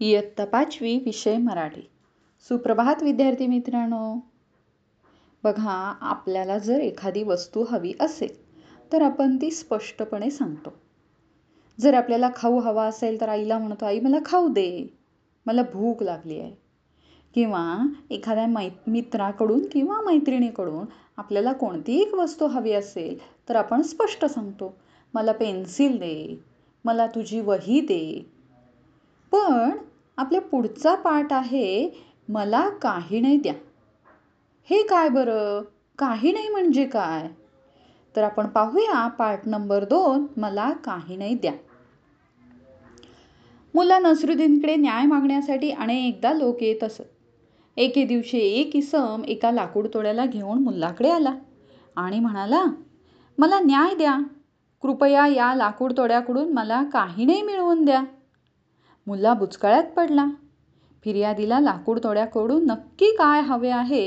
इयत्ता पाचवी विषय मराठी. सुप्रभात विद्यार्थी मित्रांनो. बघा आपल्याला जर एखादी वस्तू हवी असेल तर आपण ती स्पष्टपणे सांगतो. जर आपल्याला खाऊ हवा असेल तर आईला म्हणतो आई मला खाऊ दे. मला भूक लागली आहे. किंवा एखाद्या मै मित्राकडून किंवा मैत्रिणीकडून आपल्याला कोणतीही एक वस्तू हवी असेल तर आपण स्पष्ट सांगतो मला पेन्सिल दे. मला तुझी वही दे. पण आपल्या पुढचा पाठ आहे मला काही नाही द्या. हे काय बरं? काही नाही म्हणजे काय? तर आपण पाहूया पाठ नंबर दोन मला काही नाही द्या. मुला नसरुद्दीनकडे न्याय मागण्यासाठी अनेकदा लोक येत असत. एके दिवशी एक इसम एका लाकूड तोड्याला घेऊन मुल्लाकडे आला आणि म्हणाला मला न्याय द्या. कृपया या लाकूड तोड्याकडून मला काही नाही मिळवून द्या. मुलगा बुचकळ्यात पडला. फिर्यादीला लाकूडतोड्याकडून नक्की काय हवे आहे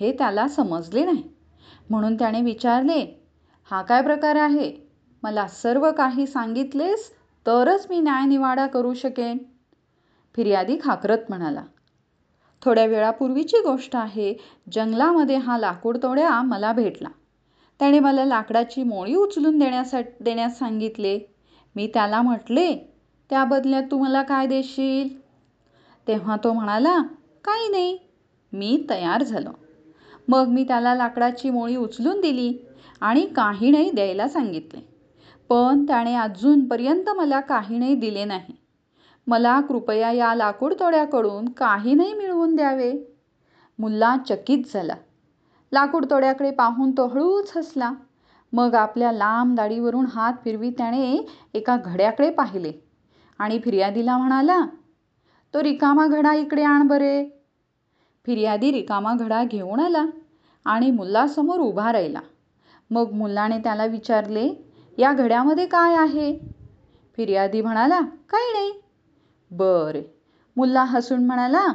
हे त्याला समजले नाही. म्हणून त्याने विचारले हा काय प्रकार आहे? मला सर्व काही सांगितलेस तरच मी न्यायनिवाडा करू शकेन. फिर्यादी खाकरत म्हणाला थोड्या वेळापूर्वीची गोष्ट आहे. जंगलामध्ये हा लाकूडतोड्या मला भेटला. त्याने मला लाकडाची मोळी उचलून देण्यासाठी देण्यास सांगितले. मी त्याला म्हटले त्या बदल्यात तू मला काय देशील? तेव्हा तो म्हणाला काही नाही मी तयार झालो. मग मी त्याला लाकडाची मोळी उचलून दिली आणि काही नाही द्यायला सांगितले. पण त्याने अजूनपर्यंत मला काही नाही दिले नाही. मला कृपया या लाकूड तोड्याकडून काही नाही मिळवून द्यावे. मुल्ला चकित झाला. लाकूड तोड्याकडे पाहून तो हळूच हसला. मग आपल्या लांब दाढीवरून हात फिरवी त्याने एका घड्याकडे पाहिले. आणि फिर्यादीला म्हणाला तो रिकामा घडा इकडे आण बरे. फिर्यादी रिकामा घडा घेऊन आला आणि मुल्लासमोर उभा राहिला. मग मुलाने त्याला विचारले या घड्यामध्ये काय आहे? फिर्यादी म्हणाला काही नाही. बरे. मुल्ला हसून म्हणाला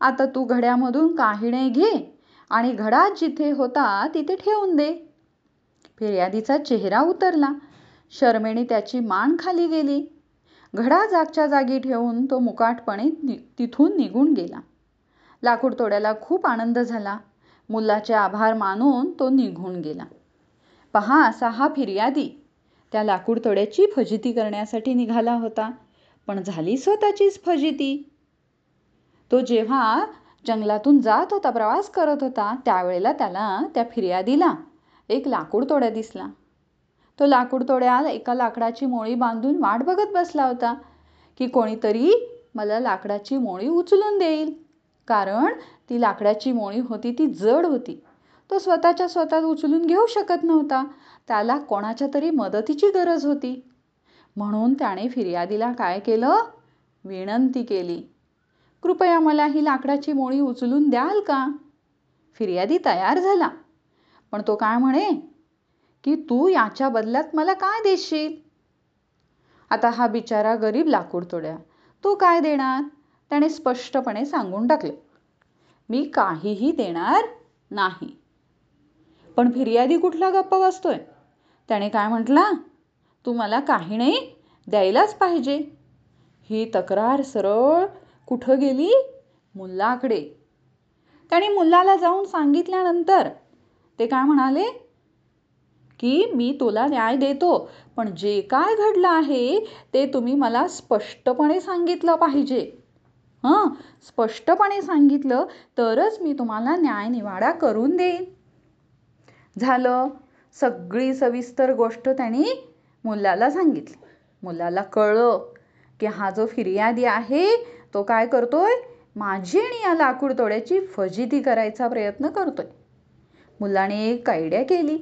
आता तू घड्यामधून काही नाही घे आणि घडा जिथे होता तिथे ठेवून दे. फिर्यादीचा चेहरा उतरला. शर्मेने त्याची मान खाली गेली. घडा जागच्या जागी ठेवून तो मुकाटपणे नि तिथून निघून गेला. लाकूड तोड्याला खूप आनंद झाला. मुलाचे आभार मानून तो निघून गेला. पहा असा हा फिर्यादी. त्या लाकूड तोड्याची फजिती करण्यासाठी निघाला होता. पण झाली स्वतःचीच फजिती. तो जेव्हा जंगलातून जात होता प्रवास करत होता त्यावेळेला त्याला त्या फिर्यादीला एक लाकूड तोड्या दिसला. तो लाकूडतोड्याला एका लाकडाची मोळी बांधून वाट बघत बसला होता की कोणीतरी मला लाकडाची मोळी उचलून देईल. कारण ती लाकडाची मोळी होती ती जड होती. तो स्वतःच्या स्वतः उचलून घेऊ शकत नव्हता. त्याला कोणाच्या तरी मदतीची गरज होती. म्हणून त्याने फिर्यादीला काय केलं? विनंती केली. कृपया मला ही लाकडाची मोळी उचलून द्याल का? फिर्यादी तयार झाला. पण तो काय म्हणे? की तू याच्या बदल्यात मला काय देशील? आता हा बिचारा गरीब लाकूड तोड्या तो काय देणार? त्याने स्पष्टपणे सांगून टाकले. मी काहीही देणार नाही. पण फिर्यादी कुठला गप्प बसतोय? त्याने काय म्हटला? तू मला काही नाही द्यायलाच पाहिजे. ही तक्रार सरळ कुठं गेली? मुल्लाकडे त्याने मुलाला जाऊन सांगितल्यानंतर ते काय म्हणाले? की मी तुला न्याय देतो. पण जे काय घडलं आहे ते तुम्ही मला स्पष्टपणे सांगितलं पाहिजे. हां? स्पष्टपणे सांगितलं तरच मी तुम्हाला न्यायनिवाडा करून देईन. झालं. सगळी सविस्तर गोष्ट त्यांनी मुलाला सांगितली. मुलाला कळलं की हा जो फिर्यादी आहे तो काय करतोय? माझी आणि या लाकूड तोड्याची फजिती करायचा प्रयत्न करतोय. मुलाने एक आयडिया केली.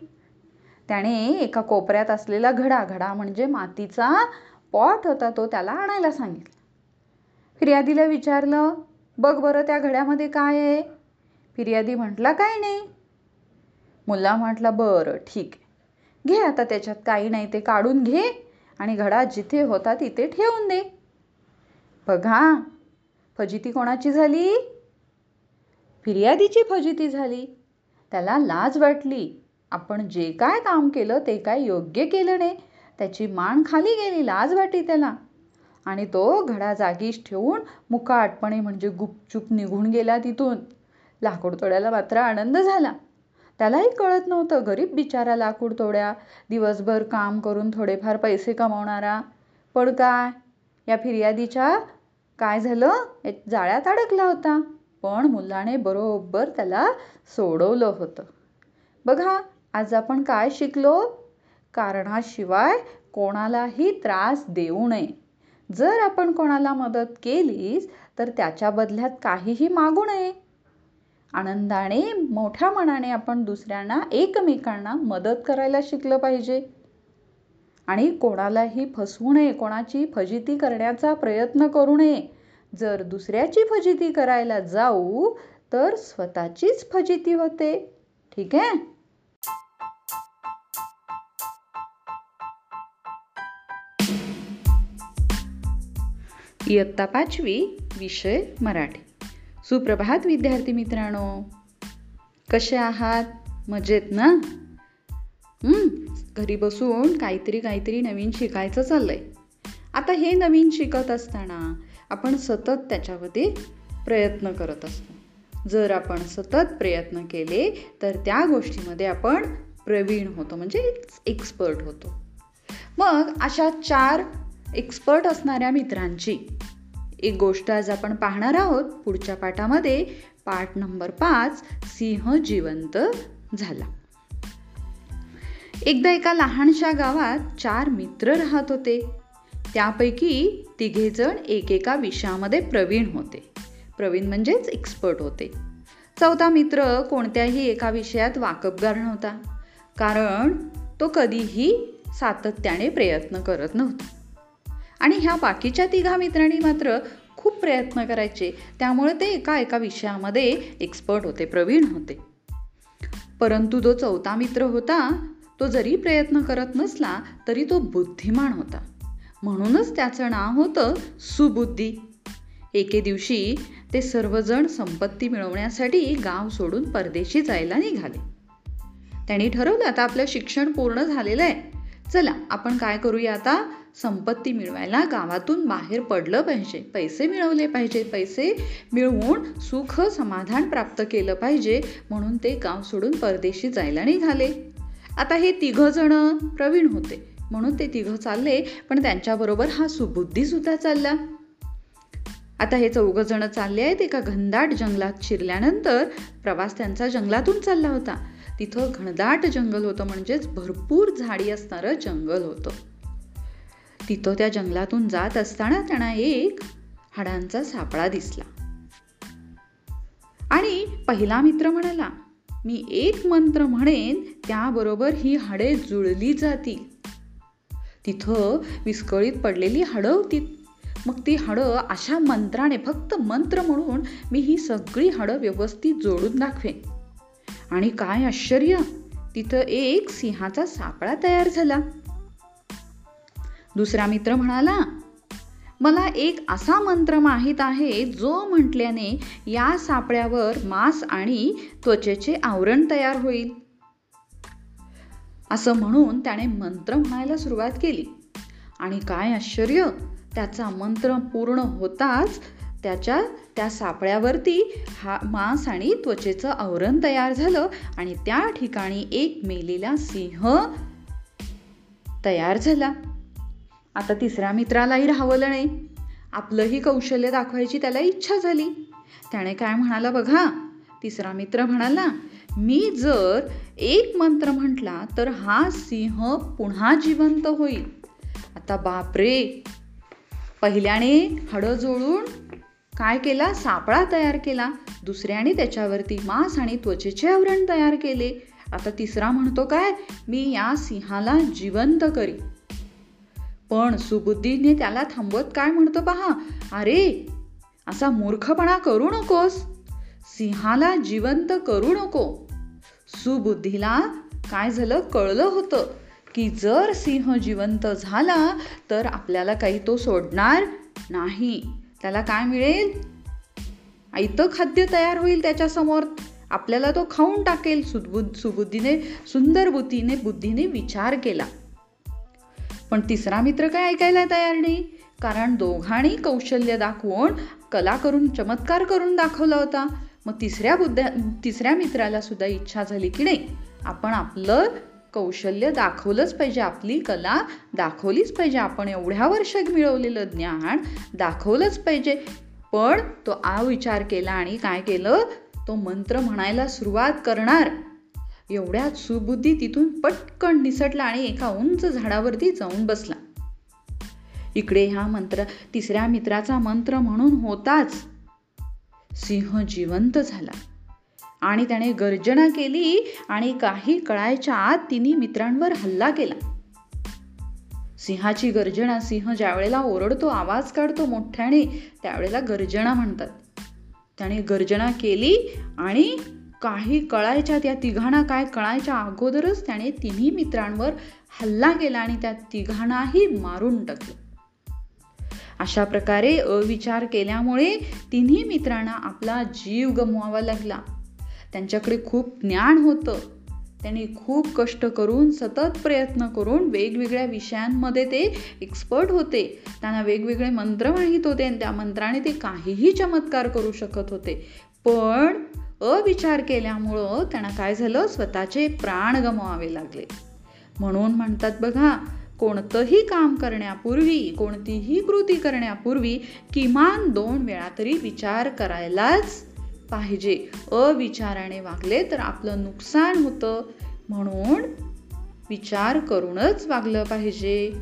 त्याने एका कोपऱ्यात असलेला घडा घडा म्हणजे मातीचा पॉट होता तो त्याला आणायला सांगितला. फिर्यादीला विचारलं बघ बरं त्या घड्यामध्ये काय आहे? फिर्यादी म्हटला काय नाही. मुला म्हटला बरं ठीक आहे. घे आता त्याच्यात काही नाही ते काढून घे आणि घडा जिथे होता तिथे ठेवून दे. बघा फजिती कोणाची झाली? फिर्यादीची फजिती झाली. त्याला लाज वाटली. आपण जे काय काम केलं ते काय योग्य केलं नाही त्याची मान खाली गेली लाज वाटी त्याला. आणि तो घडा जागीच ठेवून मुकाटपणे म्हणजे गुपचूप निघून गेला तिथून. लाकूड तोड्याला मात्र आनंद झाला. त्यालाही कळत नव्हतं गरीब बिचारा लाकूड तोड्या दिवसभर काम करून थोडेफार पैसे कमावणारा. पण काय? या फिर्यादीच्या काय झालं? एक जाळ्यात अडकला होता. पण मुलाने बरोबर त्याला सोडवलं होतं. बघा आज आपण काय शिकलो? कारणाशिवाय कोणालाही त्रास देऊ नये. जर आपण कोणाला मदत केलीस तर त्याच्या बदल्यात काहीही मागू नये. आनंदाने मोठ्या मनाने आपण दुसऱ्यांना एकमेकांना मदत करायला शिकलं पाहिजे. आणि कोणालाही फसवू नये कोणाची फजिती करण्याचा प्रयत्न करू नये. जर दुसऱ्याची फजिती करायला जाऊ तर स्वतःचीच फजिती होते. ठीक आहे? इयत्ता पाचवी विषय मराठी. सुप्रभात विद्यार्थी मित्रांनो. कसे आहात? मजेत ना? घरी बसून काहीतरी काहीतरी नवीन शिकायचं चाललंय. आता हे नवीन शिकत असताना आपण सतत त्याच्यामध्ये प्रयत्न करत असतो. जर आपण सतत प्रयत्न केले तर त्या गोष्टीमध्ये आपण प्रवीण होतो म्हणजे एक्सपर्ट होतो. मग अशा चार एक्सपर्ट असणाऱ्या मित्रांची. एक गोष्ट आज आपण पाहणार आहोत पुढच्या पाठामध्ये पाठ नंबर पाच सिंह जिवंत झाला. एकदा एका लहानशा गावात चार मित्र राहत होते. त्यापैकी तिघेजण एकेका विषयामध्ये प्रवीण होते. प्रवीण म्हणजेच एक्सपर्ट होते. चौथा मित्र कोणत्याही एका विषयात वाकबगार नव्हता. कारण तो कधीही सातत्याने प्रयत्न करत नव्हता. आणि ह्या बाकीच्या तिघा मित्रांनी मात्र खूप प्रयत्न करायचे. त्यामुळे ते एका एका विषयामध्ये एक्सपर्ट होते प्रवीण होते. परंतु जो चौथा मित्र होता तो जरी प्रयत्न करत नसला तरी तो बुद्धिमान होता. म्हणूनच त्याचं नाव होतं सुबुद्धी. एके दिवशी ते सर्वजण संपत्ती मिळवण्यासाठी गाव सोडून परदेशी जायला निघाले. त्यांनी ठरवलं आता आपलं शिक्षण पूर्ण झालेलं आहे. चला आपण काय करूया आता? संपत्ती मिळवायला गावातून बाहेर पडलं पाहिजे. पैसे मिळवले पाहिजे. पैसे मिळवून सुख समाधान प्राप्त केलं पाहिजे. म्हणून ते गाव सोडून परदेशी जायला निघाले. आता हे तिघ जण प्रवीण होते. म्हणून ते तिघ चालले पण त्यांच्याबरोबर हा सुबुद्धी सुद्धा चालला. आता हे चौघ जण चालले आहेत एका घनदाट जंगलात. शिरल्यानंतर प्रवास त्यांचा जंगलातून चालला होता. तिथं घनदाट जंगल होतं म्हणजेच भरपूर झाडी असणारं जंगल होतं. तिथं त्या जंगलातून जात असताना त्यांना एक हाडांचा सापळा दिसला. आणि पहिला मित्र म्हणाला मी एक मंत्र म्हणेन त्याबरोबर ही हाडे जुळली जातील. तिथं विस्कळीत पडलेली हाडं होती. मग ती हाडं अशा मंत्राने फक्त मंत्र म्हणून मी ही सगळी हाडं व्यवस्थित जोडून दाखवेन. आणि काय आश्चर्य तिथं एक सिंहाचा सापळा तयार झाला. दुसरा मित्र म्हणाला मला एक असा मंत्र माहीत आहे जो म्हटल्याने या सापळ्यावर मांस आणि त्वचेचे आवरण तयार होईल. असं म्हणून त्याने मंत्र म्हणायला सुरुवात केली. आणि काय आश्चर्य त्याचा मंत्र पूर्ण होताच त्याच्या त्या सापळ्यावरती हा मांस आणि त्वचेचं आवरण तयार झालं आणि त्या ठिकाणी एक मेलेला सिंह तयार झाला. आता तिसऱ्या मित्रालाही राहावलं नाही. आपलंही कौशल्य दाखवायची त्याला इच्छा झाली. त्याने काय म्हणाला बघा? तिसरा मित्र म्हणाला मी जर एक मंत्र म्हटला तर हा सिंह पुन्हा जिवंत होईल. आता बापरे! पहिल्याने हडं जोडून काय केला? सापळा तयार केला. दुसऱ्याने त्याच्यावरती मांस आणि त्वचेचे आवरण तयार केले. आता तिसरा म्हणतो काय? मी या सिंहाला जिवंत करी पण सुबुद्धीने त्याला थांबवत काय म्हणतो पहा? अरे असा मूर्खपणा करू नकोस. सिंहाला जिवंत करू नको. सुबुद्धीला काय झालं? कळलं होतं की जर सिंह जिवंत झाला तर आपल्याला काही तो सोडणार नाही. त्याला काय मिळेल? आयतं खाद्य तयार होईल त्याच्यासमोर. आपल्याला तो खाऊन टाकेल सुबुद्धीने सुंदर बुद्धीने बुद्धीने विचार केला. पण तिसरा मित्र काय ऐकायला तयार नाही? कारण दोघांनी कौशल्य दाखवून कला करून चमत्कार करून दाखवला होता. मग तिसऱ्या बुद्ध्या तिसऱ्या मित्राला सुद्धा इच्छा झाली की नाही? आपण आपलं कौशल्य दाखवलंच पाहिजे आपली कला दाखवलीच पाहिजे आपण एवढ्या वर्षात मिळवलेलं ज्ञान दाखवलंच पाहिजे. पण तो आ विचार केला आणि काय केलं? तो मंत्र म्हणायला सुरुवात करणार. एवढ्यात सुबुद्धी तिथून पटकन निसटला आणि एका उंच झाडावरती जाऊन बसला. इकडे हा मंत्र तिसऱ्या मित्राचा मंत्र म्हणून होताच. सिंह जिवंत झाला. आणि त्याने गर्जना केली आणि काही कळायच्या आत तिन्ही मित्रांवर हल्ला केला. सिंहाची गर्जना सिंह ज्यावेळेला ओरडतो आवाज काढतो मोठ्याने त्यावेळेला गर्जना म्हणतात. त्याने गर्जना केली आणि काही कळायच्या त्या तिघांना काय कळायच्या अगोदरच त्याने तिन्ही मित्रांवर हल्ला केला आणि त्या तिघांनाही मारून टाकलं. अशा प्रकारे अविचार केल्यामुळे तिन्ही मित्रांना आपला जीव गमवावा लागला. त्यांच्याकडे खूप ज्ञान होतं. त्यांनी खूप कष्ट करून सतत प्रयत्न करून वेगवेगळ्या विषयांमध्ये ते एक्सपर्ट होते. त्यांना वेगवेगळे मंत्र माहीत होते आणि त्या मंत्राने ते काहीही चमत्कार करू शकत होते. पण अविचार केल्यामुळं त्यांना काय झालं? स्वतःचे प्राण गमवावे लागले. म्हणून म्हणतात बघा कोणतंही काम करण्यापूर्वी कोणतीही कृती करण्यापूर्वी किमान दोन वेळा तरी विचार करायलाच पाहिजे. अविचाराने वागले तर आपलं नुकसान होतं म्हणून विचार करूनच वागलं पाहिजे.